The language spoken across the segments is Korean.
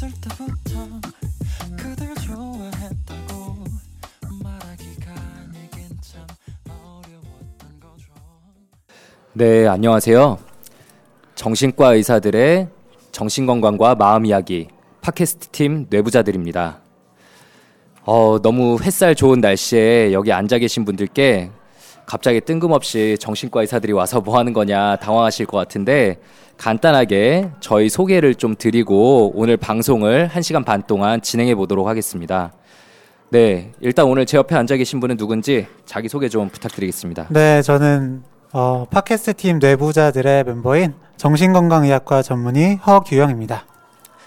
어렸을 때부터 그댈 좋아했다고 말하기가 내겐 참 어려웠던 거죠 네, 안녕하세요. 정신과 의사들의 정신건강과 마음 이야기 팟캐스트 팀 뇌부자들입니다. 어, 너무 햇살 좋은 날씨에 여기 앉아 계신 분들께 갑자기 뜬금없이 정신과 의사들이 와서 뭐 하는 거냐 당황하실 것 같은데 간단하게 저희 소개를 좀 드리고 오늘 방송을 1시간 반 동안 진행해 보도록 하겠습니다. 네, 일단 오늘 제 옆에 앉아 계신 분은 누군지 자기 소개 좀 부탁드리겠습니다. 네, 저는 어, 팟캐스트 팀 뇌부자들의 멤버인 정신건강의학과 전문의 허규영입니다.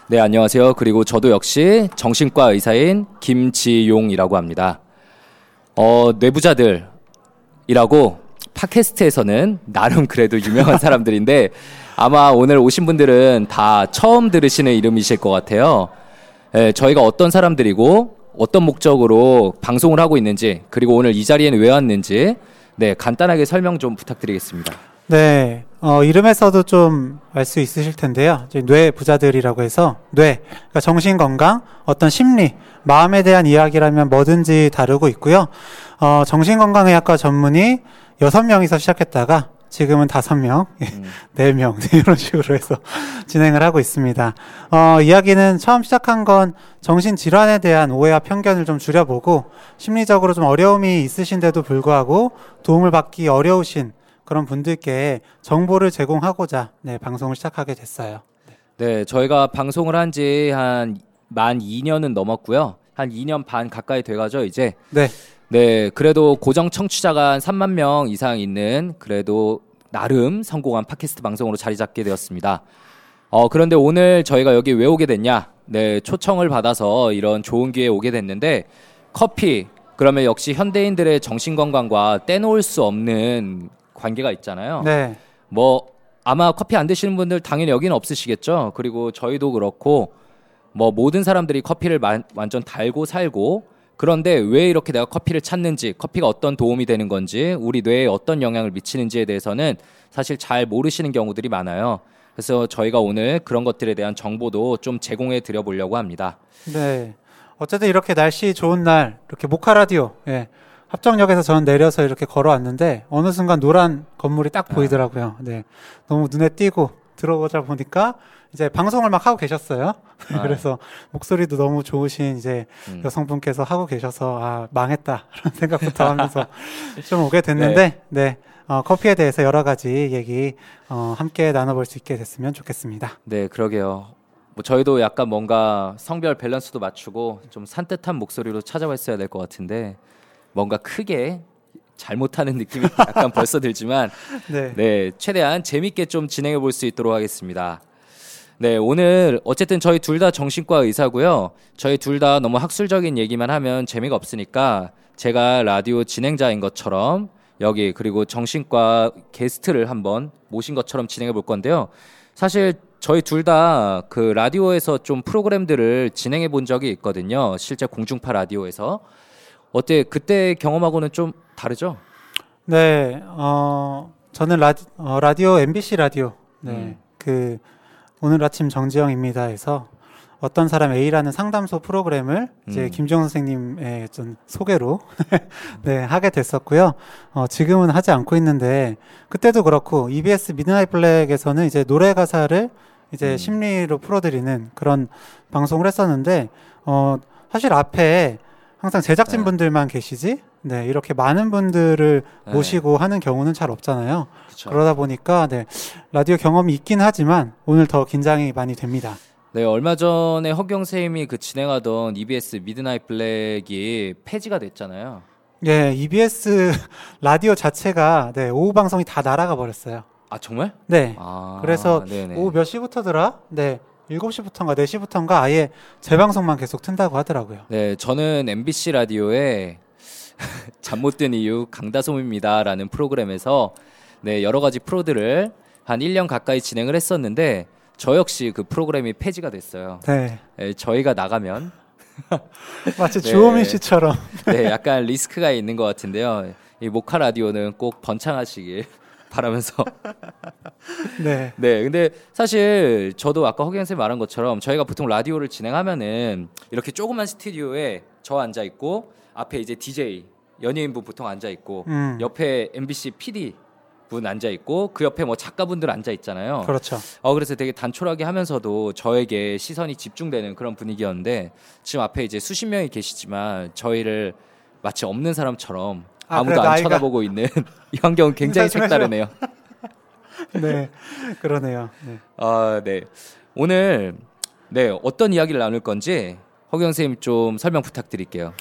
네, 안녕하세요. 그리고 저도 역시 정신과 의사인 김지용이라고 합니다. 어, 뇌부자들 이라고 팟캐스트에서는 나름 그래도 유명한 사람들인데 아마 오늘 오신 분들은 다 처음 들으시는 이름이실 것 같아요. 예, 저희가 어떤 사람들이고 어떤 목적으로 방송을 하고 있는지 그리고 오늘 이 자리에는 왜 왔는지 네, 간단하게 설명 좀 부탁드리겠습니다. 네, 어, 이름에서도 좀 알 수 있으실 텐데요. 이제 뇌부자들이라고 해서 뇌, 그러니까 정신 건강, 어떤 심리, 마음에 대한 이야기라면 뭐든지 다루고 있고요. 어, 정신 건강의학과 전문의 여섯 명이서 시작했다가 지금은 다섯 명, 네 명 이런 식으로 해서 진행을 하고 있습니다. 어, 이야기는 처음 시작한 건 정신 질환에 대한 오해와 편견을 좀 줄여보고 심리적으로 좀 어려움이 있으신데도 불구하고 도움을 받기 어려우신 그런 분들께 정보를 제공하고자 네, 방송을 시작하게 됐어요. 네, 저희가 방송을 한 지 한 만 2년은 넘었고요. 한 2년 반 가까이 돼가죠, 이제. 네, 네, 그래도 고정 청취자가 한 3만 명 이상 있는 그래도 나름 성공한 팟캐스트 방송으로 자리 잡게 되었습니다. 어, 그런데 오늘 저희가 여기 왜 오게 됐냐? 네, 초청을 받아서 이런 좋은 기회에 오게 됐는데 커피, 그러면 역시 현대인들의 정신 건강과 떼놓을 수 없는 관계가 있잖아요. 네, 뭐 아마 커피 안 드시는 분들 당연히 여기는 없으시겠죠. 그리고 저희도 그렇고 뭐 모든 사람들이 커피를 마- 완전 달고 살고 그런데 왜 이렇게 내가 커피를 찾는지 커피가 어떤 도움이 되는 건지 우리 뇌에 어떤 영향을 미치는지에 대해서는 사실 잘 모르시는 경우들이 많아요. 그래서 저희가 오늘 그런 것들에 대한 정보도 좀 제공해 드려 보려고 합니다. 네. 어쨌든 이렇게 날씨 좋은 날 이렇게 모카 라디오, 예. 합정역에서 저는 내려서 이렇게 걸어왔는데 어느 순간 노란 건물이 딱 보이더라고요. 네, 너무 눈에 띄고 들어오자 보니까 이제 방송을 막 하고 계셨어요. 아. 그래서 목소리도 너무 좋으신 이제 음. 여성분께서 하고 계셔서 아 망했다 그런 생각부터 하면서 좀 오게 됐는데 네, 어, 커피에 대해서 여러 가지 얘기 어, 함께 나눠볼 수 있게 됐으면 좋겠습니다. 네, 그러게요. 뭐 저희도 약간 뭔가 성별 밸런스도 맞추고 좀 산뜻한 목소리로 찾아왔어야 될 것 같은데 뭔가 크게 잘못하는 느낌이 약간 벌써 들지만 네, 네, 최대한 재밌게 좀 진행해 볼 수 있도록 하겠습니다. 네, 오늘 어쨌든 저희 둘 다 정신과 의사고요. 저희 둘 다 너무 학술적인 얘기만 하면 재미가 없으니까 제가 라디오 진행자인 것처럼 여기 그리고 정신과 게스트를 한번 모신 것처럼 진행해 볼 건데요. 사실 저희 둘 다 그 라디오에서 좀 프로그램들을 진행해 본 적이 있거든요. 실제 공중파 라디오에서. 어때? 그때 경험하고는 좀 다르죠? 네, 어, 저는 라디, 어, 라디오 MBC 라디오, 네, 음. 그 오늘 아침 정지영입니다 해서 어떤 사람 A라는 상담소 프로그램을 이제 음. 김종 선생님의 좀 소개로 네 하게 됐었고요. 어, 지금은 하지 않고 있는데 그때도 그렇고 EBS 미드나잇 블랙에서는 이제 노래 가사를 이제 음. 심리로 풀어드리는 그런 방송을 했었는데 어, 사실 앞에 항상 제작진 분들만 계시지, 네 이렇게 많은 분들을 네. 모시고 하는 경우는 잘 없잖아요. 그쵸. 그러다 보니까 네 라디오 경험이 있긴 하지만 오늘 더 긴장이 많이 됩니다. 네, 얼마 전에 허경 쌤이 그 진행하던 EBS 미드나잇 블랙이 폐지가 됐잖아요. 예, EBS 라디오 자체가 네 오후 방송이 다 날아가 버렸어요. 아 정말? 네, 아, 그래서 네네. 오후 몇 시부터더라? 네, 7시부터인가 4시부터인가 아예 재방송만 계속 튼다고 하더라고요. 네, 저는 MBC 라디오에 잠 못 든 이유 강다솜입니다라는 프로그램에서 네, 여러 가지 프로들을 한 1년 가까이 진행을 했었는데 저 역시 그 프로그램이 폐지가 됐어요. 네, 네, 저희가 나가면 마치 네. 주호민 씨처럼. 네, 약간 리스크가 있는 것 같은데요. 이 모카 라디오는 꼭 번창하시길 바라면서 네. 네, 근데 사실 저도 아까 허경 선생님 말한 것처럼 저희가 보통 라디오를 진행하면은 이렇게 조그만 스튜디오에 저 앉아 있고 앞에 이제 DJ 연예인분 보통 앉아 있고 음. 옆에 MBC PD 분 앉아 있고 그 옆에 뭐 작가분들 앉아 있잖아요. 그렇죠. 어 그래서 되게 단촐하게 하면서도 저에게 시선이 집중되는 그런 분위기였는데 지금 앞에 이제 수십 명이 계시지만 저희를 마치 없는 사람처럼 아, 아무도 안 나이가- 쳐다보고 있는 이 환경은 굉장히 색다르네요. 네. 그러네요. 네. 아, 네. 오늘 네 어떤 이야기를 나눌 건지 허경 선생님 좀 설명 부탁드릴게요.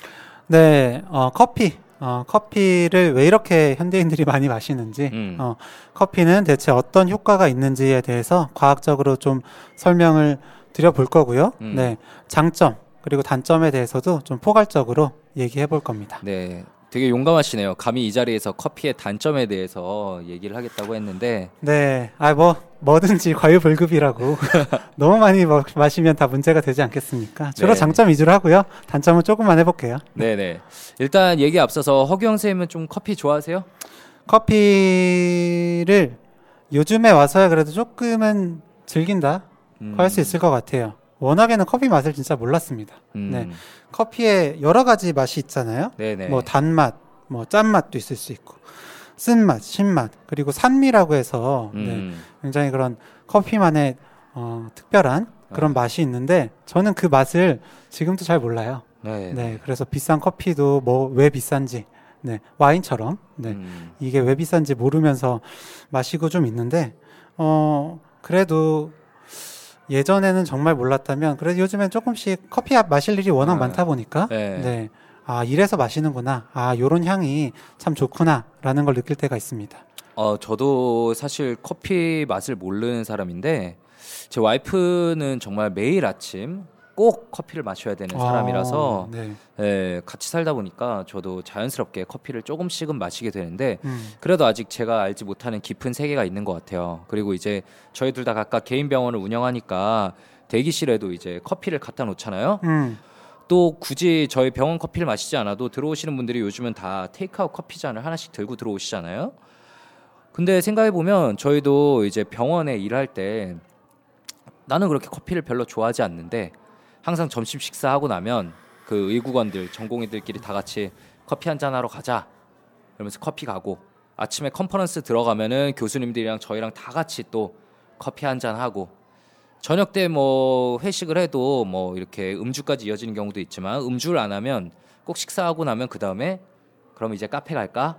네, 어, 커피. 어, 커피를 왜 이렇게 현대인들이 많이 마시는지, 음. 어, 커피는 대체 어떤 효과가 있는지에 대해서 과학적으로 좀 설명을 드려볼 거고요. 음. 네, 장점, 그리고 단점에 대해서도 좀 포괄적으로 얘기해 볼 겁니다. 네. 되게 용감하시네요. 감히 이 자리에서 커피의 단점에 대해서 얘기를 하겠다고 했는데 네, 아, 뭐, 뭐든지 과유불급이라고. 너무 많이 먹- 마시면 다 문제가 되지 않겠습니까? 주로 네. 장점 위주로 하고요. 단점은 조금만 해볼게요. 네 네. 일단 얘기 앞서서 허경 선생님은 좀 커피 좋아하세요? 커피를 요즘에 와서야 그래도 조금은 즐긴다. 음. 할수 있을 것 같아요. 워낙에는 커피 맛을 진짜 몰랐습니다. 음. 네. 커피에 여러 가지 맛이 있잖아요. 네네. 뭐 단맛, 뭐 짠맛도 있을 수 있고, 쓴맛, 신맛, 그리고 산미라고 해서 네, 음. 굉장히 그런 커피만의 어, 특별한 그런 맛이 있는데 저는 그 맛을 지금도 잘 몰라요. 네. 네, 그래서 비싼 커피도 뭐 왜 비싼지, 네, 와인처럼 네, 음. 이게 왜 비싼지 모르면서 마시고 좀 있는데 어 그래도 예전에는 정말 몰랐다면 그래도 요즘엔 조금씩 커피 마실 일이 워낙 아, 많다 보니까 네. 네. 아 이래서 마시는구나 아 요런 향이 참 좋구나라는 걸 느낄 때가 있습니다 어, 저도 사실 커피 맛을 모르는 사람인데 제 와이프는 정말 매일 아침 꼭 커피를 마셔야 되는 사람이라서 아, 네. 예, 같이 살다 보니까 저도 자연스럽게 커피를 조금씩은 마시게 되는데 음, 그래도 아직 제가 알지 못하는 깊은 세계가 있는 것 같아요. 그리고 이제 저희 둘 다 각각 개인 병원을 운영하니까 대기실에도 이제 커피를 갖다 놓잖아요. 음, 또 굳이 저희 병원 커피를 마시지 않아도 들어오시는 분들이 요즘은 다 테이크아웃 커피 잔을 하나씩 들고 들어오시잖아요. 근데 생각해 보면 저희도 이제 병원에 일할 때 나는 그렇게 커피를 별로 좋아하지 않는데 항상 점심 식사하고 나면 그 의국원들 전공의들끼리 다 같이 커피 한 잔 하러 가자. 그러면서 커피 가고 아침에 컨퍼런스 들어가면은 교수님들이랑 저희랑 다 같이 또 커피 한 잔 하고 저녁 때 뭐 회식을 해도 뭐 이렇게 음주까지 이어지는 경우도 있지만 음주를 안 하면 꼭 식사하고 나면 그 다음에 그럼 이제 카페 갈까?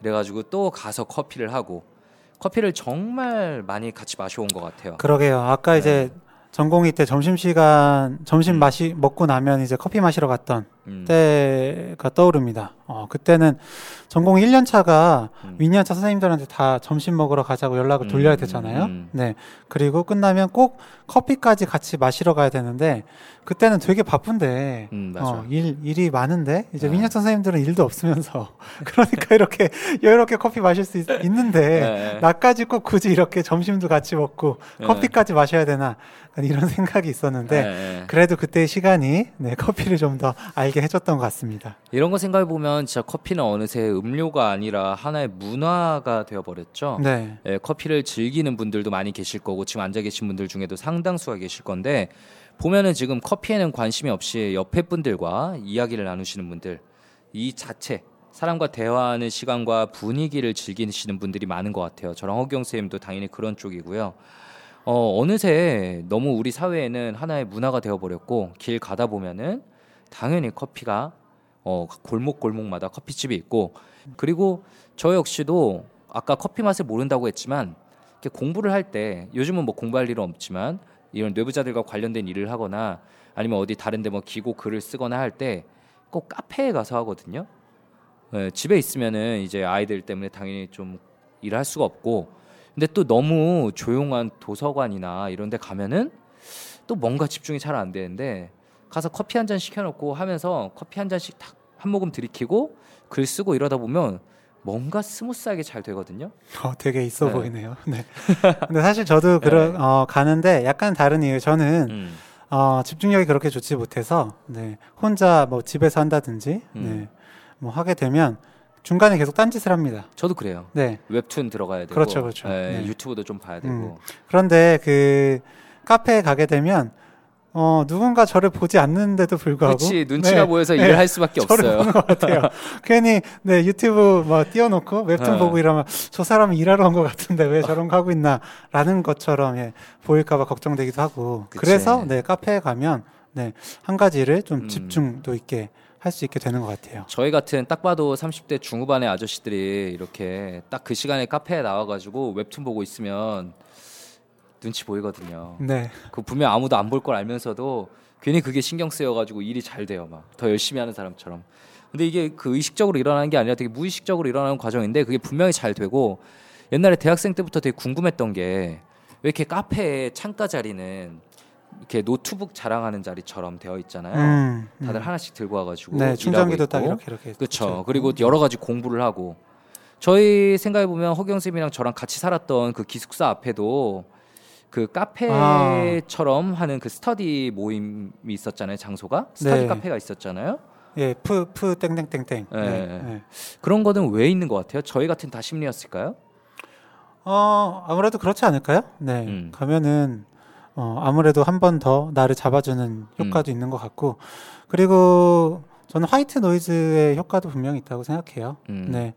그래가지고 또 가서 커피를 하고 커피를 정말 많이 같이 마셔온 것 같아요. 그러게요 아까 이제 전공의 때 점심시간 점심 네. 음. 마시 먹고 나면 이제 커피 마시러 갔던 음. 때가 떠오릅니다 어 그때는 전공 1년 차가 음. 2년 차 선생님들한테 다 점심 먹으러 가자고 연락을 돌려야 음, 되잖아요. 음. 네. 그리고 끝나면 꼭 커피까지 같이 마시러 가야 되는데 그때는 되게 바쁜데 음. 어, 일 일이 많은데 이제 네. 2년 차 선생님들은 일도 없으면서 그러니까 이렇게 여유롭게 커피 마실 수 있, 는데 네. 나까지 꼭 굳이 이렇게 점심도 같이 먹고 네. 커피까지 마셔야 되나 이런 생각이 있었는데 네, 네. 그래도 그때의 시간이 네, 커피를 좀 더 알게 해줬던 것 같습니다. 이런 거 생각해 보면 진짜 커피는 어느새 음료가 아니라 하나의 문화가 되어 버렸죠. 네. 예, 커피를 즐기는 분들도 많이 계실 거고 지금 앉아 계신 분들 중에도 상당수가 계실 건데 보면은 지금 커피에는 관심이 없이 옆에 분들과 이야기를 나누시는 분들 이 자체 사람과 대화하는 시간과 분위기를 즐기시는 분들이 많은 것 같아요. 저랑 허경 쌤도 당연히 그런 쪽이고요. 어, 어느새 너무 우리 사회에는 하나의 문화가 되어 버렸고 길 가다 보면은 당연히 커피가 어, 골목 골목마다 커피집이 있고 그리고 저 역시도 아까 커피 맛을 모른다고 했지만 이렇게 공부를 할 때 요즘은 뭐 공부할 일은 없지만 이런 뇌부자들과 관련된 일을 하거나 아니면 어디 다른데 뭐 기고 글을 쓰거나 할 때 꼭 카페에 가서 하거든요. 예, 집에 있으면은 이제 아이들 때문에 당연히 좀 일을 할 수가 없고 근데 또 너무 조용한 도서관이나 이런 데 가면은 또 뭔가 집중이 잘 안 되는데 가서 커피 한 잔 시켜놓고 하면서 커피 한 잔씩 탁 한 모금 들이키고 글 쓰고 이러다 보면 뭔가 smooth하게 잘 되거든요. 어, 되게 있어 네. 보이네요. 네. 근데 사실 저도 그런 어, 가는데 약간 다른 이유. 저는 음. 어, 집중력이 그렇게 좋지 못해서 네. 혼자 뭐 집에서 한다든지 음. 네. 뭐 하게 되면 중간에 계속 딴짓을 합니다. 저도 그래요. 네. 웹툰 들어가야 되고, 그렇죠, 그렇죠. 예, 네. 유튜브도 좀 봐야 되고. 음. 그런데 그 카페에 가게 되면 어 누군가 저를 보지 않는데도 불구하고 그렇지 눈치가 네, 보여서 네, 일을 할 수밖에 저를 없어요. 보는 것 같아요. 괜히 네 유튜브 뭐 띄워놓고 웹툰 네. 보고 이러면 저 사람이 일하러 온 것 같은데 왜 저런 거 하고 있나라는 것처럼 예, 보일까봐 걱정되기도 하고 그치. 그래서 네 카페에 가면 네한 가지를 좀 음. 집중도 있게 할 수 있게 되는 것 같아요. 저희 같은 딱 봐도 30대 중후반의 아저씨들이 이렇게 딱 그 시간에 카페에 나와가지고 웹툰 보고 있으면 눈치 보이거든요. 네, 그 분명 아무도 안 볼 걸 알면서도 괜히 그게 신경 쓰여가지고 일이 잘 돼요. 막 더 열심히 하는 사람처럼. 근데 이게 그 의식적으로 일어나는 게 아니라 되게 무의식적으로 일어나는 과정인데 그게 분명히 잘 되고 옛날에 대학생 때부터 되게 궁금했던 게 왜 이렇게 카페에 창가 자리는 이렇게 노트북 자랑하는 자리처럼 되어 있잖아요. 음, 음. 다들 하나씩 들고 와가지고 네 충전기도 딱. 이렇게 이렇게 그렇죠. 그리고 여러 가지 공부를 하고 저희 생각해 보면 허경 쌤이랑 저랑 같이 살았던 그 기숙사 앞에도 그 카페처럼 하는 그 스터디 모임이 있었잖아요. 장소가 스터디 네. 카페가 있었잖아요. 예, 프, 프, 땡땡땡땡. 네. 네. 네. 그런 거는 왜 있는 것 같아요? 저희 같은 다 심리였을까요? 어, 아무래도 그렇지 않을까요? 네. 음. 가면은, 어, 아무래도 한 번 더 나를 잡아주는 효과도 음. 있는 것 같고, 그리고 저는 white noise의 효과도 분명히 있다고 생각해요. 음. 네.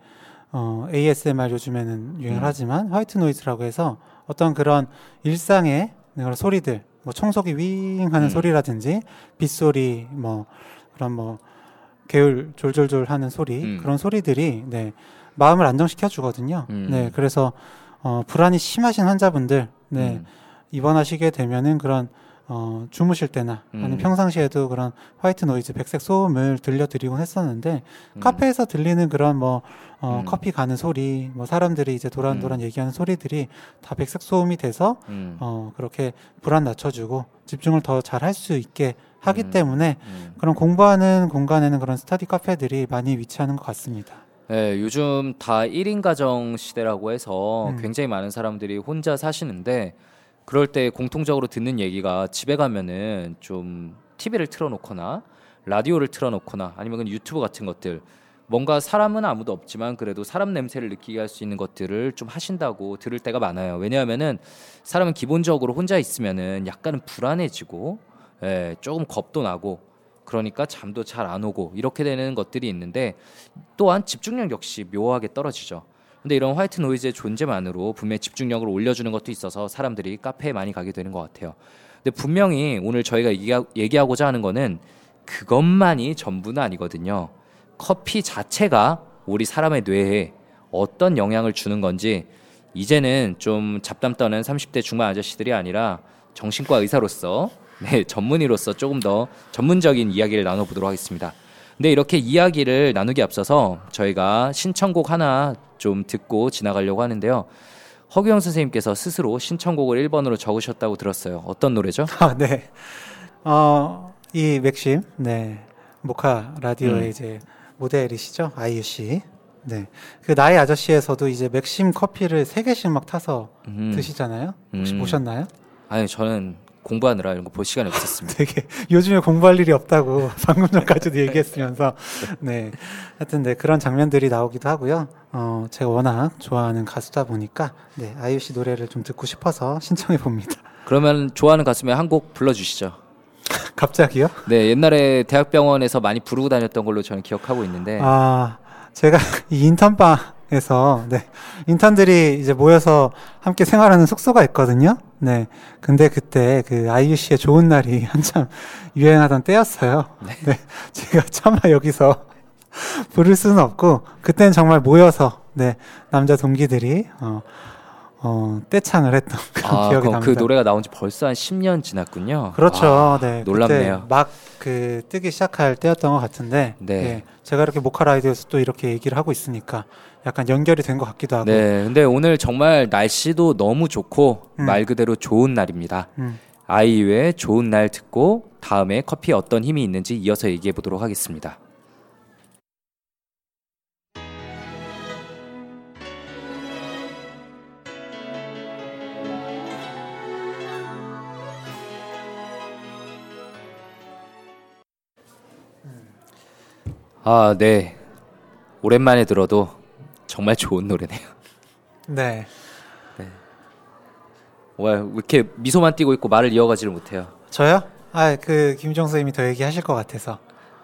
어, ASMR 요즘에는 유행을 음. 하지만, white noise라고 해서 어떤 그런 일상의 그런 소리들, 뭐 청소기 윙 하는 음. 소리라든지, 빗소리, 뭐, 그런 뭐, 개울 졸졸졸 하는 소리, 음. 그런 소리들이, 네, 마음을 안정시켜 주거든요. 음. 네, 그래서, 어, 불안이 심하신 환자분들, 네, 음. 입원하시게 되면은 그런 어, 주무실 때나 아니면 음. 평상시에도 그런 white noise, 백색 소음을 들려드리곤 했었는데 음. 카페에서 들리는 그런 뭐 어, 음. 커피 가는 소리, 뭐 사람들이 이제 도란도란 얘기하는 소리들이 다 백색 소음이 돼서 음. 어, 그렇게 불안 낮춰주고 집중을 더 잘 할 수 있게 하기 음. 때문에 음. 그런 공부하는 공간에는 그런 스터디 카페들이 많이 위치하는 것 같습니다. 네, 요즘 다 1인 가정 시대라고 해서 음. 굉장히 많은 사람들이 혼자 사시는데 그럴 때 공통적으로 듣는 얘기가 집에 가면은 좀 TV를 틀어놓거나 라디오를 틀어놓거나 아니면 유튜브 같은 것들 뭔가 사람은 아무도 없지만 그래도 사람 냄새를 느끼게 할 수 있는 것들을 좀 하신다고 들을 때가 많아요. 왜냐하면은 사람은 기본적으로 혼자 있으면은 약간은 불안해지고 예, 조금 겁도 나고 그러니까 잠도 잘 안 오고 이렇게 되는 것들이 있는데 또한 집중력 역시 묘하게 떨어지죠. 근데 이런 화이트 노이즈의 존재만으로 분명히 집중력을 올려주는 것도 있어서 사람들이 카페에 많이 가게 되는 것 같아요. 근데 분명히 오늘 저희가 얘기하, 얘기하고자 하는 거는 그것만이 전부는 아니거든요. 커피 자체가 우리 사람의 뇌에 어떤 영향을 주는 건지 이제는 좀 잡담 떠는 30대 중반 아저씨들이 아니라 정신과 의사로서 네, 전문의로서 조금 더 전문적인 이야기를 나눠보도록 하겠습니다. 근데 이렇게 이야기를 나누기 앞서서 저희가 신청곡 하나 좀 듣고 지나가려고 하는데요. 허규영 선생님께서 스스로 신청곡을 1번으로 적으셨다고 들었어요. 어떤 노래죠? 아, 네. 어, 이 맥심, 네. 모카 라디오의 음. 이제 모델이시죠? 아이유 씨. 네. 그 나의 아저씨에서도 이제 맥심 커피를 세 개씩 막 타서 음. 드시잖아요. 혹시 음. 보셨나요? 아니 저는 공부하느라 이런 거 볼 시간이 없었습니다. 되게 요즘에 공부할 일이 없다고 방금 전까지도 얘기했으면서 네. 하여튼 네, 그런 장면들이 나오기도 하고요. 어, 제가 워낙 좋아하는 가수다 보니까 네, 아이유 씨 노래를 좀 듣고 싶어서 신청해 봅니다. 그러면 좋아하는 가수의 한곡 불러주시죠. 갑자기요? 네, 옛날에 대학병원에서 많이 부르고 다녔던 걸로 저는 기억하고 있는데 아, 제가 이 인턴방에서, 네, 인턴들이 이제 모여서 함께 생활하는 숙소가 있거든요. 네. 근데 그때 그 아이유 씨의 좋은 날이 한참 유행하던 때였어요. 네. 제가 차마 여기서 부를 수는 없고, 그때는 정말 모여서, 네, 남자 동기들이, 어, 어, 떼창을 했던 그런 아, 기억이 그럼 납니다. 그 노래가 나온 지 벌써 한 10년 지났군요. 그렇죠. 아, 네. 놀랍네요. 막 그 뜨기 시작할 때였던 것 같은데. 네. 네, 제가 이렇게 모카 라이드에서 또 이렇게 얘기를 하고 있으니까 약간 연결이 된 것 같기도 하고. 네, 근데 오늘 정말 날씨도 너무 좋고 음. 말 그대로 좋은 날입니다. 음. 아이유의 좋은 날 듣고 다음에 커피에 어떤 힘이 있는지 이어서 얘기해 보도록 하겠습니다. 아, 네. 오랜만에 들어도 정말 좋은 노래네요. 네. 와, 왜 이렇게 미소만 띄고 있고 말을 이어가지를 못해요. 저요? 아, 그 김종 선생님이 더 얘기하실 것 같아서.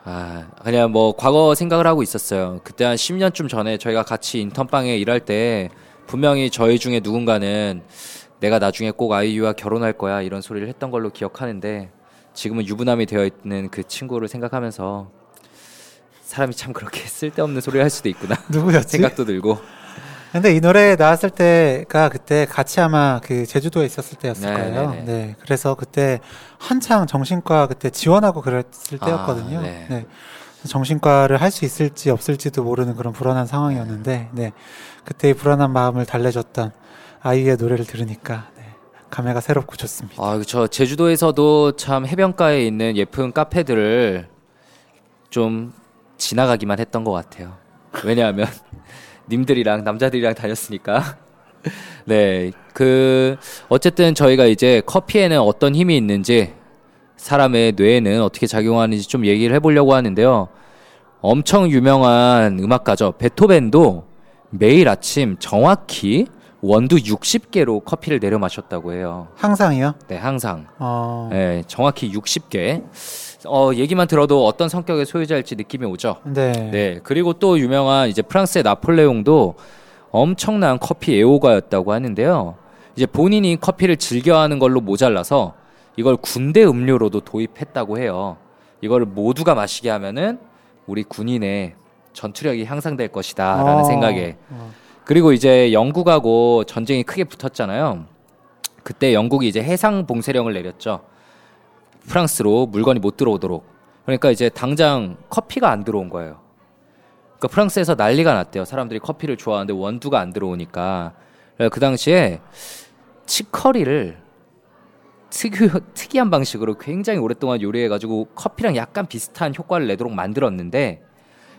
아, 그냥 뭐 과거 생각을 하고 있었어요. 그때 한 10년쯤 전에 저희가 같이 인턴방에 일할 때 분명히 저희 중에 누군가는 내가 나중에 꼭 아이유와 결혼할 거야 이런 소리를 했던 걸로 기억하는데 지금은 유부남이 되어 있는 그 친구를 생각하면서 사람이 참 그렇게 쓸데없는 소리를 할 수도 있구나 누구였지? 생각도 들고 근데 이 노래 나왔을 때가 그때 같이 아마 그 제주도에 있었을 때였을 네, 거예요. 네, 네. 네. 그래서 그때 한창 정신과 그때 지원하고 그랬을 아, 때였거든요. 네. 네. 정신과를 할 수 있을지 없을지도 모르는 그런 불안한 상황이었는데, 네. 그때의 불안한 마음을 달래줬던 아이유의 노래를 들으니까, 네. 감회가 새롭고 좋습니다. 아, 저 제주도에서도 참 해변가에 있는 예쁜 카페들을 좀 지나가기만 했던 것 같아요. 왜냐하면 님들이랑 남자들이랑 다녔으니까. 네, 그 어쨌든 저희가 이제 커피에는 어떤 힘이 있는지 사람의 뇌에는 어떻게 작용하는지 좀 얘기를 해보려고 하는데요. 엄청 유명한 음악가죠. 베토벤도 매일 아침 정확히 원두 60개로 커피를 내려 마셨다고 해요. 항상이요? 네, 항상. 어, 네, 정확히 60개. 어, 얘기만 들어도 어떤 성격의 소유자일지 느낌이 오죠. 네. 네, 그리고 또 유명한 이제 프랑스의 나폴레옹도 엄청난 커피 애호가였다고 하는데요. 이제 본인이 커피를 즐겨하는 걸로 모자라서 이걸 군대 음료로도 도입했다고 해요. 이걸 모두가 마시게 하면은 우리 군인의 전투력이 향상될 것이다라는 어, 생각에 어. 그리고 이제 영국하고 전쟁이 크게 붙었잖아요. 그때 영국이 이제 해상 봉쇄령을 내렸죠. 프랑스로 물건이 못 들어오도록. 그러니까 이제 당장 커피가 안 들어온 거예요. 그러니까 프랑스에서 난리가 났대요. 사람들이 커피를 좋아하는데 원두가 안 들어오니까. 그 당시에 치커리를 특유, 특이한 방식으로 굉장히 오랫동안 요리해가지고 커피랑 약간 비슷한 효과를 내도록 만들었는데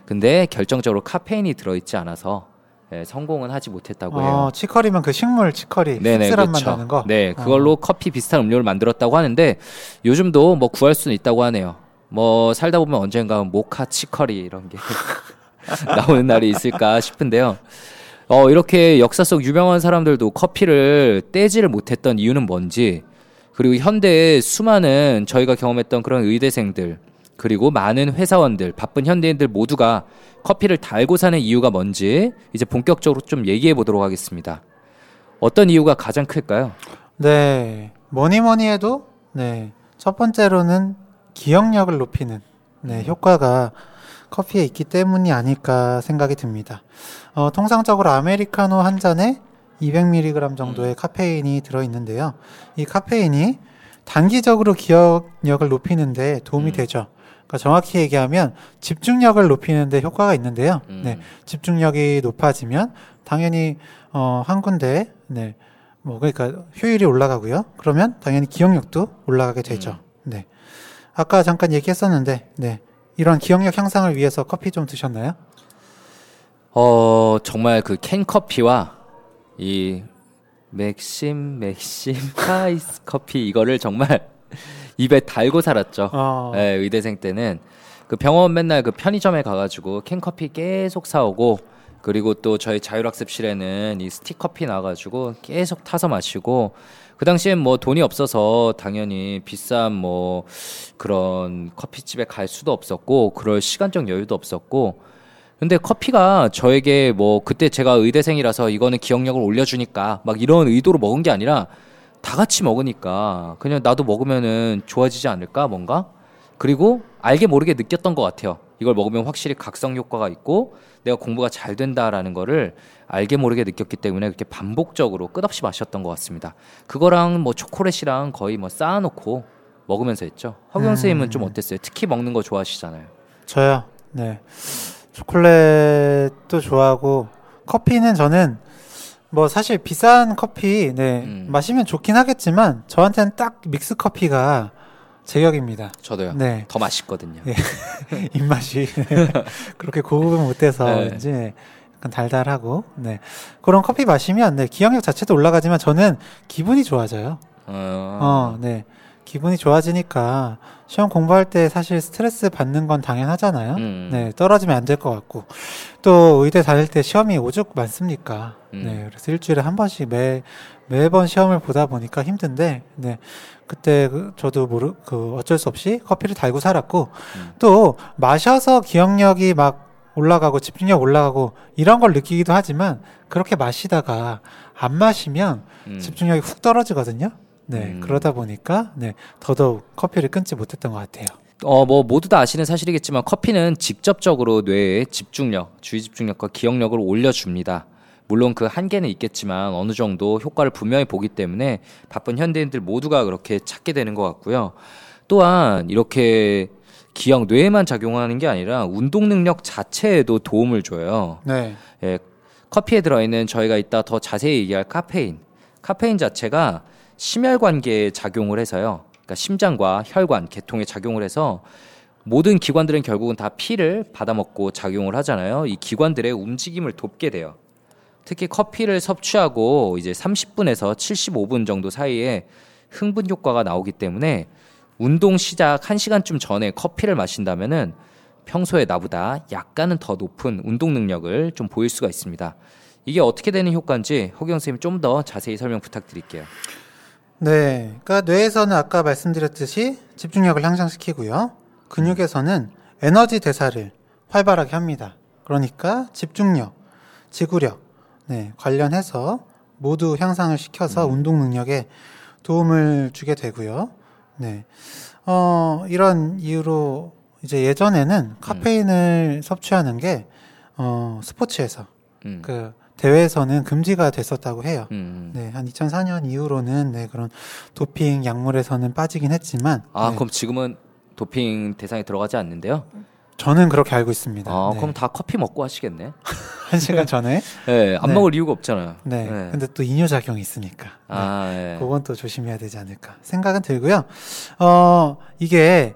근데 결정적으로 카페인이 들어있지 않아서 예, 성공은 하지 못했다고 해요. 어, 치커리면 그 식물 치커리. 네네 씁쓸한 맛 그렇죠. 나는 거. 네 그걸로 커피 비슷한 음료를 만들었다고 하는데 요즘도 뭐 구할 수는 있다고 하네요. 뭐 살다 보면 언젠가 모카 치커리 이런 게 나오는 날이 있을까 싶은데요. 어 이렇게 역사 속 유명한 사람들도 커피를 떼지를 못했던 이유는 뭔지 그리고 현대의 수많은 저희가 경험했던 그런 의대생들 그리고 많은 회사원들 바쁜 현대인들 모두가 커피를 달고 사는 이유가 뭔지 이제 본격적으로 좀 얘기해 보도록 하겠습니다. 어떤 이유가 가장 클까요? 네. 뭐니 뭐니 해도, 네. 첫 번째로는 기억력을 높이는, 네, 효과가 커피에 있기 때문이 아닐까 생각이 듭니다. 어, 통상적으로 아메리카노 한 잔에 200mg 정도의 카페인이 들어있는데요. 이 카페인이 단기적으로 기억력을 높이는데 도움이 음. 되죠. 그러니까 정확히 얘기하면 집중력을 높이는데 효과가 있는데요. 음. 네, 집중력이 높아지면 당연히 어, 한 군데 네, 뭐 그러니까 효율이 올라가고요. 그러면 당연히 기억력도 올라가게 되죠. 네, 아까 잠깐 얘기했었는데, 네, 이런 기억력 향상을 위해서 커피 좀 드셨나요? 어 정말 그 캔 커피와 이 맥심 맥심 아이스 커피 이거를 정말 입에 달고 살았죠. 어, 네, 의대생 때는 그 병원 맨날 그 편의점에 가가지고 캔커피 계속 사오고 그리고 또 저희 자율학습실에는 이 스틱커피 나가지고 계속 타서 마시고 그 당시엔 뭐 돈이 없어서 당연히 비싼 뭐 그런 커피집에 갈 수도 없었고 그럴 시간적 여유도 없었고 근데 커피가 저에게 뭐 그때 제가 의대생이라서 이거는 기억력을 올려주니까 막 이런 의도로 먹은 게 아니라 다 같이 먹으니까 그냥 나도 먹으면은 좋아지지 않을까 뭔가 그리고 알게 모르게 느꼈던 것 같아요. 이걸 먹으면 확실히 각성 효과가 있고 내가 공부가 잘 된다라는 거를 알게 모르게 느꼈기 때문에 그렇게 반복적으로 끝없이 마셨던 것 같습니다. 그거랑 뭐 초콜릿이랑 거의 뭐 쌓아놓고 먹으면서 했죠. 허경 음. 선생님은 좀 어땠어요? 특히 먹는 거 좋아하시잖아요. 저요. 네, 초콜릿도 좋아하고 커피는 저는 뭐 사실 비싼 커피 네 음. 마시면 좋긴 하겠지만 저한테는 딱 믹스 커피가 제격입니다. 저도요. 네. 더 맛있거든요. 예. 입맛이 그렇게 고급은 못 돼서 네. 그런지 약간 달달하고 네 그런 커피 마시면 네 기억력 자체도 올라가지만 저는 기분이 좋아져요. 어, 어, 네 기분이 좋아지니까 시험 공부할 때 사실 스트레스 받는 건 당연하잖아요. 음. 네, 떨어지면 안 될 것 같고 또 의대 다닐 때 시험이 오죽 많습니까? 음. 네, 그래서 일주일에 한 번씩 매 매번 시험을 보다 보니까 힘든데, 네, 그때 그 저도 모르 그 어쩔 수 없이 커피를 달고 살았고 음. 또 마셔서 기억력이 막 올라가고 집중력 올라가고 이런 걸 느끼기도 하지만 그렇게 마시다가 안 마시면 음. 집중력이 훅 떨어지거든요. 네, 음. 그러다 보니까 네 더더욱 커피를 끊지 못했던 것 같아요. 어, 뭐 모두 다 아시는 사실이겠지만 커피는 직접적으로 뇌의 집중력, 주의 집중력과 기억력을 올려줍니다. 물론 그 한계는 있겠지만 어느 정도 효과를 분명히 보기 때문에 바쁜 현대인들 모두가 그렇게 찾게 되는 것 같고요. 또한 이렇게 기억 뇌에만 작용하는 게 아니라 운동 능력 자체에도 도움을 줘요. 네, 예, 커피에 들어있는 저희가 이따 더 자세히 얘기할 카페인. 카페인 자체가 심혈관계에 작용을 해서요. 그러니까 심장과 혈관, 계통에 작용을 해서 모든 기관들은 결국은 다 피를 받아먹고 작용을 하잖아요. 이 기관들의 움직임을 돕게 돼요. 특히 커피를 섭취하고 이제 30분에서 75분 정도 사이에 흥분 효과가 나오기 때문에 운동 시작 1시간쯤 전에 커피를 마신다면은 평소에 나보다 약간은 더 높은 운동 능력을 좀 보일 수가 있습니다. 이게 어떻게 되는 효과인지 허경 선생님 좀 더 자세히 설명 부탁드릴게요. 네, 그러니까 뇌에서는 아까 말씀드렸듯이 집중력을 향상시키고요. 근육에서는 에너지 대사를 활발하게 합니다. 그러니까 집중력, 지구력, 네, 관련해서 모두 향상을 시켜서 운동 능력에 도움을 주게 되고요. 네, 어, 이런 이유로 이제 예전에는 카페인을 섭취하는 게 어, 스포츠에서 음. 그 대회에서는 금지가 됐었다고 해요. 음. 네, 한 2004년 이후로는 네, 그런 도핑 약물에서는 빠지긴 했지만 아, 네, 그럼 지금은 도핑 대상에 들어가지 않는데요? 저는 그렇게 알고 있습니다. 아, 네, 그럼 다 커피 먹고 하시겠네. 한 시간 전에. 네, 안 네. 먹을 이유가 없잖아요. 네. 근데 또 이뇨 작용이 있으니까. 네. 아, 예. 그건 또 조심해야 되지 않을까 생각은 들고요. 어, 이게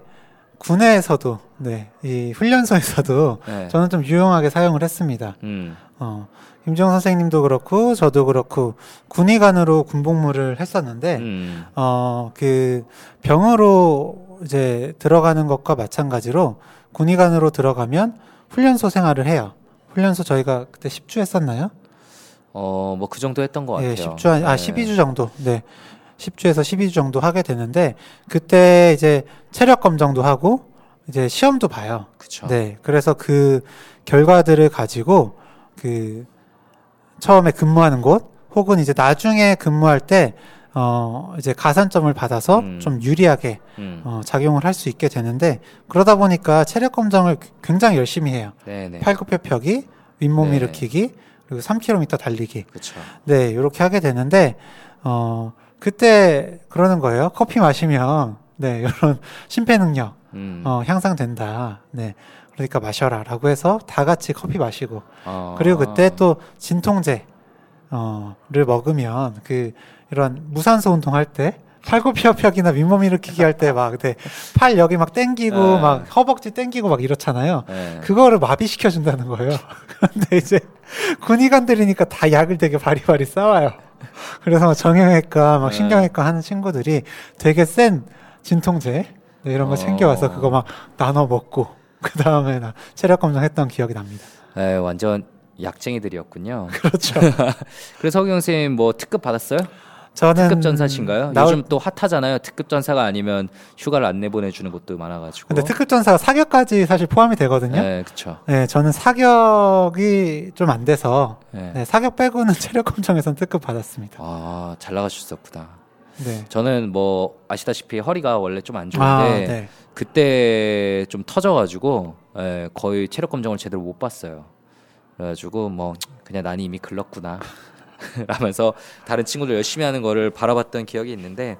군에서도 네, 이 훈련소에서도 네. 저는 좀 유용하게 사용을 했습니다. 음. 어, 김정 선생님도 그렇고 저도 그렇고 군의관으로 군복무를 했었는데 음. 어, 그 병으로 이제 들어가는 것과 마찬가지로 군의관으로 들어가면 훈련소 생활을 해요. 훈련소 저희가 그때 10주 했었나요? 어, 뭐 그 정도 했던 것 같아요. 예, 10주 한, 아, 네. 12주 정도. 네. 10주에서 12주 정도 하게 되는데 그때 이제 체력 검정도 하고 이제 시험도 봐요. 그쵸. 네. 그래서 그 결과들을 가지고 그 처음에 근무하는 곳 혹은 이제 나중에 근무할 때 어, 이제 가산점을 받아서 음. 좀 유리하게 음. 어, 작용을 할 수 있게 되는데 그러다 보니까 체력 검정을 굉장히 열심히 해요. 네네. 팔굽혀펴기, 윗몸 네. 일으키기, 그리고 3km 달리기. 그쵸. 네, 이렇게 하게 되는데 어, 그때 그러는 거예요. 커피 마시면 네, 이런 심폐 능력 음. 어, 향상된다. 네. 그러니까 마셔라라고 해서 다 같이 커피 마시고 어. 그리고 그때 또 진통제 어를 먹으면 그 이런 무산소 운동할 때 팔굽혀펴기나 윗몸 일으키기 할 때 막 그때 팔 여기 막 땡기고 네. 막 허벅지 땡기고 막 이렇잖아요. 네. 그거를 마비시켜 준다는 거예요. 그런데 이제 군의관들이니까 다 약을 되게 바리바리 싸와요. 그래서 정형외과 막 네. 신경외과 하는 친구들이 되게 센 진통제 네, 이런 거 어. 챙겨와서 그거 막 나눠 먹고 그 다음에 나 체력 검정했던 기억이 납니다. 네, 완전 약쟁이들이었군요. 그렇죠. 그래서 허경 선생님 뭐 특급 받았어요? 저는 특급 전사신가요? 나올- 요즘 또 핫하잖아요. 특급 전사가 아니면 휴가를 안 내보내 주는 곳도 많아 가지고. 근데 특급 전사가 사격까지 사실 포함이 되거든요. 네, 네, 그쵸. 저는 사격이 좀 안 돼서 네. 네, 사격 빼고는 체력 검정에선 특급 받았습니다. 아, 잘 나가셨었구나. 네. 저는 뭐 아시다시피 허리가 원래 좀 안 좋은데 아, 네. 그때 좀 터져가지고 예, 거의 체력 검정을 제대로 못 봤어요. 그래가지고 뭐 그냥 난이 이미 글렀구나 라면서 다른 친구들 열심히 하는 거를 바라봤던 기억이 있는데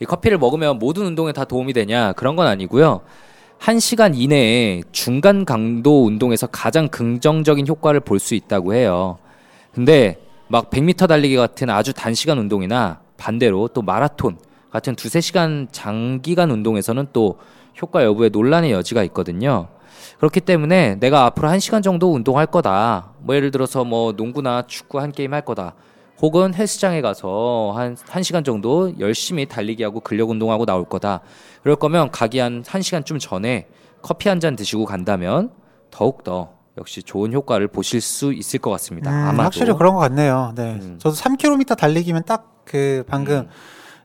이 커피를 먹으면 모든 운동에 다 도움이 되냐 그런 건 아니고요. 한 시간 이내에 중간 강도 운동에서 가장 긍정적인 효과를 볼 수 있다고 해요. 근데 막 100m 달리기 같은 아주 단시간 운동이나 반대로 또 마라톤 같은 두세 시간 장기간 운동에서는 또 효과 여부에 논란의 여지가 있거든요. 그렇기 때문에 내가 앞으로 한 시간 정도 운동할 거다. 뭐 예를 들어서 뭐 농구나 축구 한 게임 할 거다. 혹은 헬스장에 가서 한 1시간 정도 열심히 달리기 하고 근력 운동하고 나올 거다. 그럴 거면 가기 한 1시간쯤 전에 커피 한 잔 드시고 간다면 더욱더 역시 좋은 효과를 보실 수 있을 것 같습니다. 음, 아마도. 확실히 그런 것 같네요. 네. 음. 저도 3km 달리기면 딱 그 방금 음.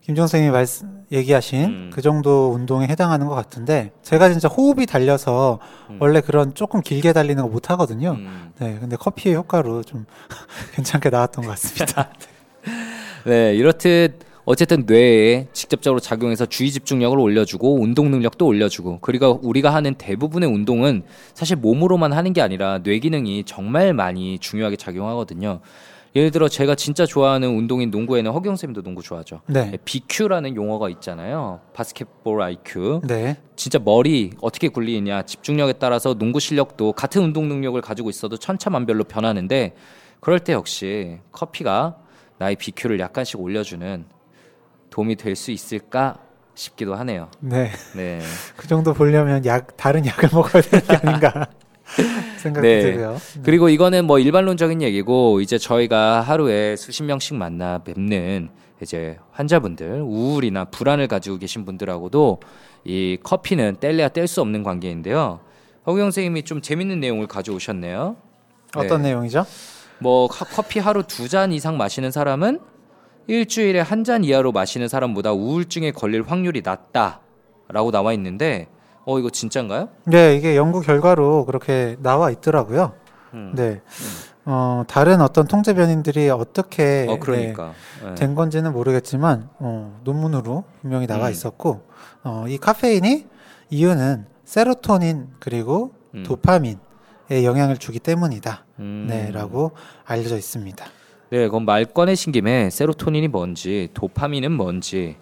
김종 선생님이 말씀, 얘기하신 음. 그 정도 운동에 해당하는 것 같은데 제가 진짜 호흡이 달려서 음. 원래 그런 조금 길게 달리는 거 못 하거든요. 음. 네. 근데 커피의 효과로 좀 괜찮게 나왔던 것 같습니다. 네, 이렇듯 어쨌든 뇌에 직접적으로 작용해서 주의 집중력을 올려주고 운동 능력도 올려주고 그리고 우리가 하는 대부분의 운동은 사실 몸으로만 하는 게 아니라 뇌 기능이 정말 많이 중요하게 작용하거든요. 예를 들어 제가 진짜 좋아하는 운동인 농구에는 허경 쌤도 농구 좋아하죠. 네. BQ라는 용어가 있잖아요. 바스켓볼 IQ. 네. 진짜 머리 어떻게 굴리느냐 집중력에 따라서 농구 실력도 같은 운동 능력을 가지고 있어도 천차만별로 변하는데 그럴 때 역시 커피가 나의 BQ를 약간씩 올려주는 도움이 될 수 있을까 싶기도 하네요. 네. 네. 그 정도 보려면 약, 다른 약을 먹어야 되는 게 아닌가 생각이 네. 들고요. 그리고 이거는 뭐 일반론적인 얘기고 이제 저희가 하루에 수십 명씩 만나 뵙는 이제 환자분들 우울이나 불안을 가지고 계신 분들하고도 이 커피는 뗄래야 뗄 수 없는 관계인데요. 허경 선생님이 좀 재밌는 내용을 가져오셨네요. 어떤 네. 내용이죠? 뭐 카- 커피 하루 두 잔 이상 마시는 사람은 일주일에 한 잔 이하로 마시는 사람보다 우울증에 걸릴 확률이 낮다라고 나와 있는데 어 이거 진짠가요? 네, 이게 연구 결과로 그렇게 나와 있더라고요. 음. 네. 어, 다른 어떤 통제 변인들이 어떻게 어 그러니까. 네, 네. 된 건지는 모르겠지만 어, 논문으로 분명히 나와 음. 있었고 어, 이 카페인이 이유는 세로토닌 그리고 음. 도파민에 영향을 주기 때문이다. 음. 네라고 알려져 있습니다. 네, 그럼 말 꺼내신 김에 세로토닌이 뭔지, 도파민은 뭔지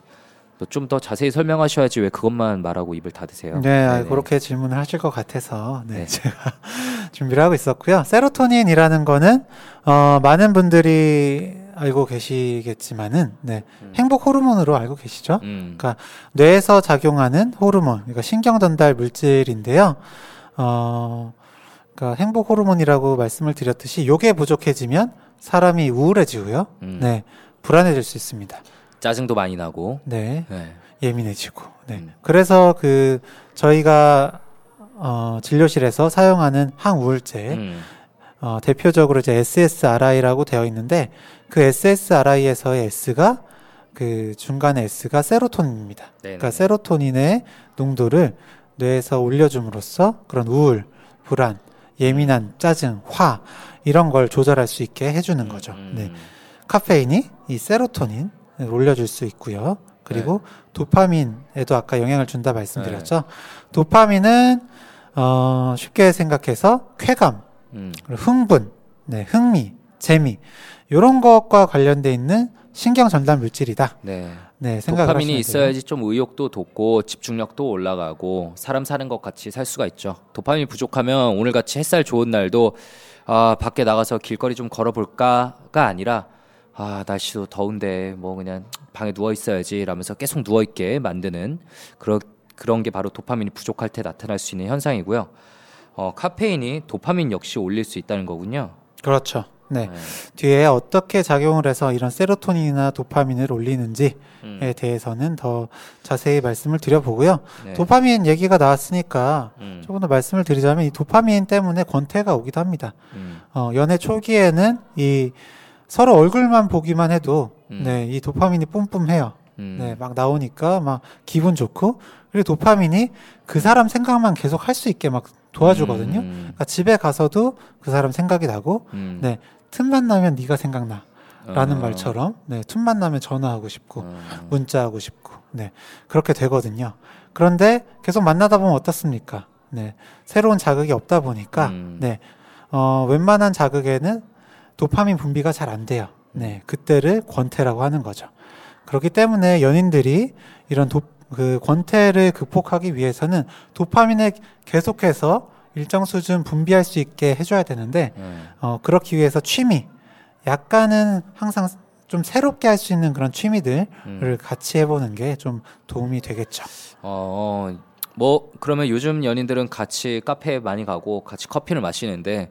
좀 더 자세히 설명하셔야지 왜 그것만 말하고 입을 닫으세요. 네, 아, 네네. 그렇게 질문을 하실 것 같아서 네, 네. 제가 준비를 하고 있었고요. 세로토닌이라는 거는 어, 많은 분들이 알고 계시겠지만은 네, 음. 행복 호르몬으로 알고 계시죠? 음. 그러니까 뇌에서 작용하는 호르몬, 그러니까 신경 전달 물질인데요. 어, 그러니까 행복 호르몬이라고 말씀을 드렸듯이 요게 부족해지면 사람이 우울해지고요. 음. 네, 불안해질 수 있습니다. 짜증도 많이 나고. 네, 네. 예민해지고. 네. 음. 그래서 그 저희가 어, 진료실에서 사용하는 항우울제 음. 어, 대표적으로 이제 SSRI라고 되어 있는데 그 SSRI에서의 S가 그 중간에 S가 세로토닌입니다. 네네. 그러니까 세로토닌의 농도를 뇌에서 올려줌으로써 그런 우울, 불안, 예민한 짜증, 화 이런 걸 조절할 수 있게 해주는 거죠. 음. 네. 카페인이 이 세로토닌을 올려줄 수 있고요. 그리고 도파민에도 아까 영향을 준다 말씀드렸죠. 도파민은 어, 쉽게 생각해서 쾌감, 음. 흥분, 네, 흥미, 재미 이런 것과 관련돼 있는 신경 전달 물질이다. 네. 네, 도파민이. 있어야지 좀 의욕도 돋고 집중력도 올라가고 사람 사는 것 같이 살 수가 있죠. 도파민이 부족하면 오늘 같이 햇살 좋은 날도 아 밖에 나가서 길거리 좀 걸어볼까가 아니라 아 날씨도 더운데 뭐 그냥 방에 누워 있어야지 라면서 계속 누워 있게 만드는 그런 그런 게 바로 도파민이 부족할 때 나타날 수 있는 현상이고요. 어, 카페인이 도파민 역시 올릴 수 있다는 거군요. 그렇죠. 네. 네. 뒤에 어떻게 작용을 해서 이런 세로토닌이나 도파민을 올리는지에 음, 대해서는 더 자세히 말씀을 드려보고요. 네. 도파민 얘기가 나왔으니까 음, 조금 더 말씀을 드리자면 이 도파민 때문에 권태가 오기도 합니다. 음, 어, 연애 초기에는 이 서로 얼굴만 보기만 해도 음. 네, 이 도파민이 뿜뿜해요. 음, 네, 막 나오니까 막 기분 좋고 그리고 도파민이 그 사람 생각만 계속 할 수 있게 막 도와주거든요. 음, 그러니까 집에 가서도 그 사람 생각이 나고 음, 네, 틈만 나면 네가 생각나. 라는 어, 말처럼 네, 틈만 나면 전화하고 싶고 어, 문자하고 싶고 네, 그렇게 되거든요. 그런데 계속 만나다 보면 어떻습니까? 네, 새로운 자극이 없다 보니까 음. 네, 어, 웬만한 자극에는 도파민 분비가 잘 안 돼요. 네, 그때를 권태라고 하는 거죠. 그렇기 때문에 연인들이 이런 도, 그 권태를 극복하기 위해서는 도파민을 계속해서 일정 수준 분비할 수 있게 해줘야 되는데 네. 어, 그렇기 위해서 취미, 약간은 항상 좀 새롭게 할 수 있는 그런 취미들을 음. 같이 해보는 게 좀 도움이 되겠죠. 어, 뭐 그러면 요즘 연인들은 같이 카페에 많이 가고 같이 커피를 마시는데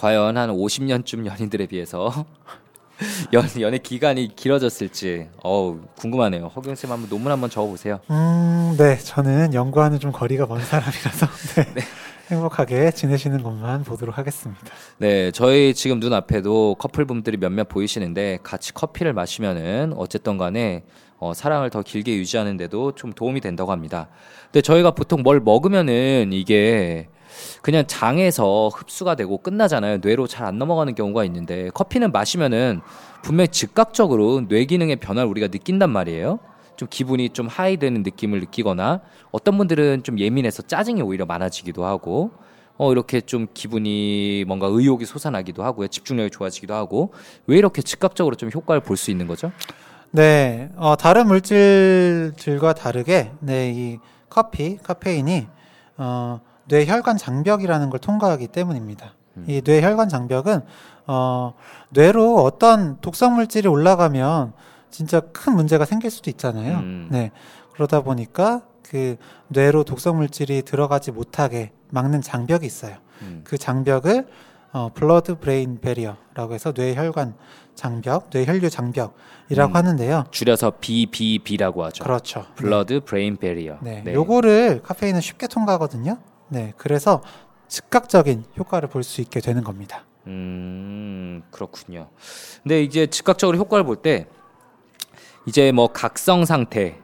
과연 한 50년쯤 연인들에 비해서 연, 연애 기간이 길어졌을지 어우 궁금하네요. 허경 쌤 한번 논문 한번 적어보세요. 음, 네, 저는 연구하는 좀 거리가 먼 사람이라서 네, 행복하게 지내시는 것만 보도록 하겠습니다. 네, 저희 지금 눈 앞에도 커플분들이 몇몇 보이시는데 같이 커피를 마시면은 어쨌든 간에 어, 사랑을 더 길게 유지하는데도 좀 도움이 된다고 합니다. 근데 저희가 보통 뭘 먹으면은 이게 그냥 장에서 흡수가 되고 끝나잖아요. 뇌로 잘 안 넘어가는 경우가 있는데 커피는 마시면은 분명히 즉각적으로 뇌 기능의 변화를 우리가 느낀단 말이에요. 좀 기분이 좀 하이되는 느낌을 느끼거나 어떤 분들은 좀 예민해서 짜증이 오히려 많아지기도 하고 어 이렇게 좀 기분이 뭔가 의욕이 솟아나기도 하고요. 집중력이 좋아지기도 하고 왜 이렇게 즉각적으로 좀 효과를 볼 수 있는 거죠? 네, 어, 다른 물질들과 다르게, 네, 이 커피, 카페인이, 어, 뇌혈관 장벽이라는 걸 통과하기 때문입니다. 이 뇌혈관 장벽은, 어, 뇌로 어떤 독성 물질이 올라가면 진짜 큰 문제가 생길 수도 있잖아요. 음. 네. 그러다 보니까 그 뇌로 독성 물질이 들어가지 못하게 막는 장벽이 있어요. 음. 그 장벽을 어, blood brain barrier라고 해서 뇌혈관 장벽, 뇌혈류 장벽이라고 음. 하는데요. 줄여서 BBB라고 하죠. 그렇죠. blood brain barrier. 네. 요거를 카페인은 쉽게 통과하거든요. 네. 그래서 즉각적인 효과를 볼 수 있게 되는 겁니다. 음, 그렇군요. 근데 이제 즉각적으로 효과를 볼 때 이제 뭐 각성 상태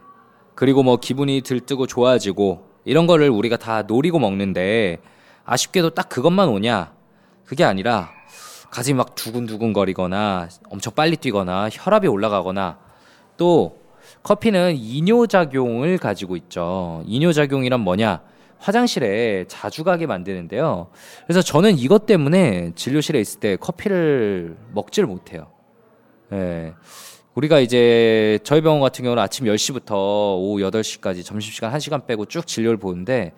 그리고 뭐 기분이 들뜨고 좋아지고 이런 거를 우리가 다 노리고 먹는데 아쉽게도 딱 그것만 오냐? 그게 아니라 가슴이 막 두근두근 거리거나 엄청 빨리 뛰거나 혈압이 올라가거나 또 커피는 이뇨작용을 가지고 있죠. 이뇨작용이란 뭐냐? 화장실에 자주 가게 만드는데요. 그래서 저는 이것 때문에 진료실에 있을 때 커피를 먹지를 못해요. 예. 우리가 이제 저희 병원 같은 경우는 아침 10시부터 오후 8시까지 점심시간 1시간 빼고 쭉 진료를 보는데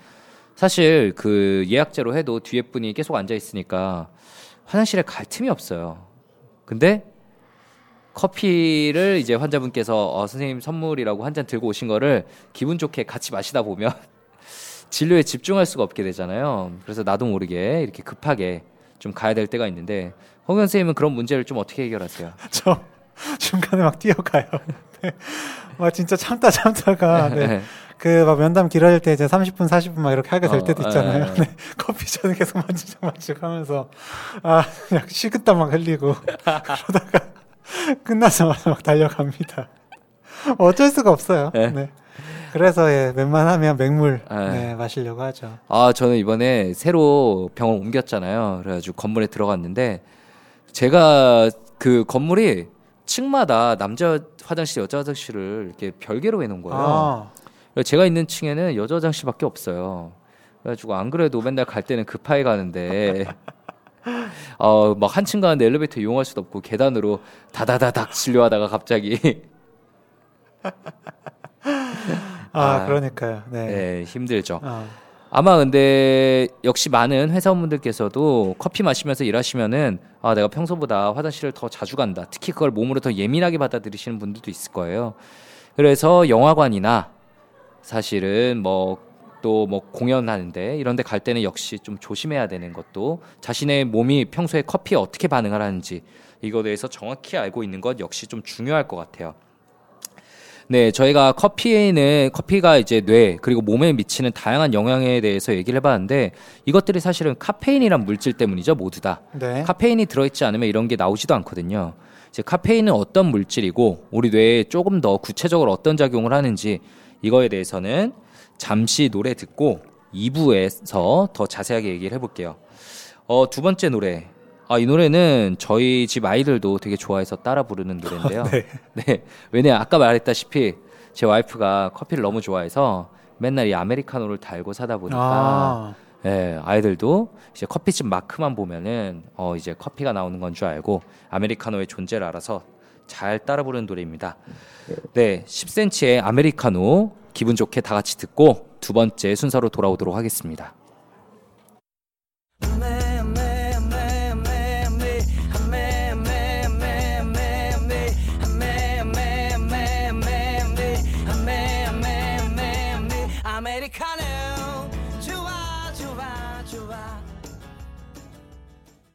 사실 그 예약제로 해도 뒤에 분이 계속 앉아 있으니까 화장실에 갈 틈이 없어요. 근데 커피를 이제 환자분께서 어, 선생님 선물이라고 한 잔 들고 오신 거를 기분 좋게 같이 마시다 보면 진료에 집중할 수가 없게 되잖아요. 그래서 나도 모르게 이렇게 급하게 좀 가야 될 때가 있는데 홍현 선생님은 그런 문제를 좀 어떻게 해결하세요? 저 중간에 막 뛰어가요. 네. 막 진짜 참다 참다가 네. 그막 면담 길어질 때 이제 30분 40분 막 이렇게 하게 될 어, 때도 있잖아요. 예, 예. 네. 커피 저는 계속 만지작 만지작 하면서 아 그냥 식은땀 막 흘리고 그러다가 끝나자마자 막 달려갑니다. 어쩔 수가 없어요. 예. 네. 그래서 예, 웬만하면 맹물 예. 네, 마시려고 하죠. 아, 저는 이번에 새로 병원 옮겼잖아요. 그래가지고 건물에 들어갔는데 제가 그 건물이 층마다 남자 화장실, 여자 화장실을 이렇게 별개로 해놓은 거예요. 아, 제가 있는 층에는 여자 화장실밖에 없어요. 그래가지고 안 그래도 맨날 갈 때는 급하게 가는데 어, 막 한층 가는데 엘리베이터 이용할 수도 없고 계단으로 다다다닥 진료하다가 갑자기 아, 아, 그러니까요. 네. 네, 힘들죠. 아, 아마 근데 역시 많은 회사원분들께서도 커피 마시면서 일하시면은 아 내가 평소보다 화장실을 더 자주 간다. 특히 그걸 몸으로 더 예민하게 받아들이시는 분들도 있을 거예요. 그래서 영화관이나 사실은 뭐 또뭐 공연하는데 이런 데 갈 때는 역시 좀 조심해야 되는 것도 자신의 몸이 평소에 커피에 어떻게 반응을 하는지 이거에 대해서 정확히 알고 있는 것 역시 좀 중요할 것 같아요. 네, 저희가 커피에는 커피가 이제 뇌 그리고 몸에 미치는 다양한 영향에 대해서 얘기를 해봤는데 이것들이 사실은 카페인이란 물질 때문이죠, 모두 다. 네. 카페인이 들어있지 않으면 이런 게 나오지도 않거든요. 이제 카페인은 어떤 물질이고 우리 뇌에 조금 더 구체적으로 어떤 작용을 하는지 이거에 대해서는 잠시 노래 듣고 2부에서 더 자세하게 얘기를 해볼게요. 어, 두 번째 노래. 아, 이 노래는 저희 집 아이들도 되게 좋아해서 따라 부르는 노래인데요. 네. 네. 왜냐 아까 말했다시피 제 와이프가 커피를 너무 좋아해서 맨날 이 아메리카노를 달고 사다 보니까 아, 예, 아이들도 이제 커피집 마크만 보면은 어 이제 커피가 나오는 건 줄 알고 아메리카노의 존재를 알아서 잘 따라 부르는 노래입니다. 네, 10cm의 아메리카노 기분 좋게 다 같이 듣고 두 번째 순서로 돌아오도록 하겠습니다.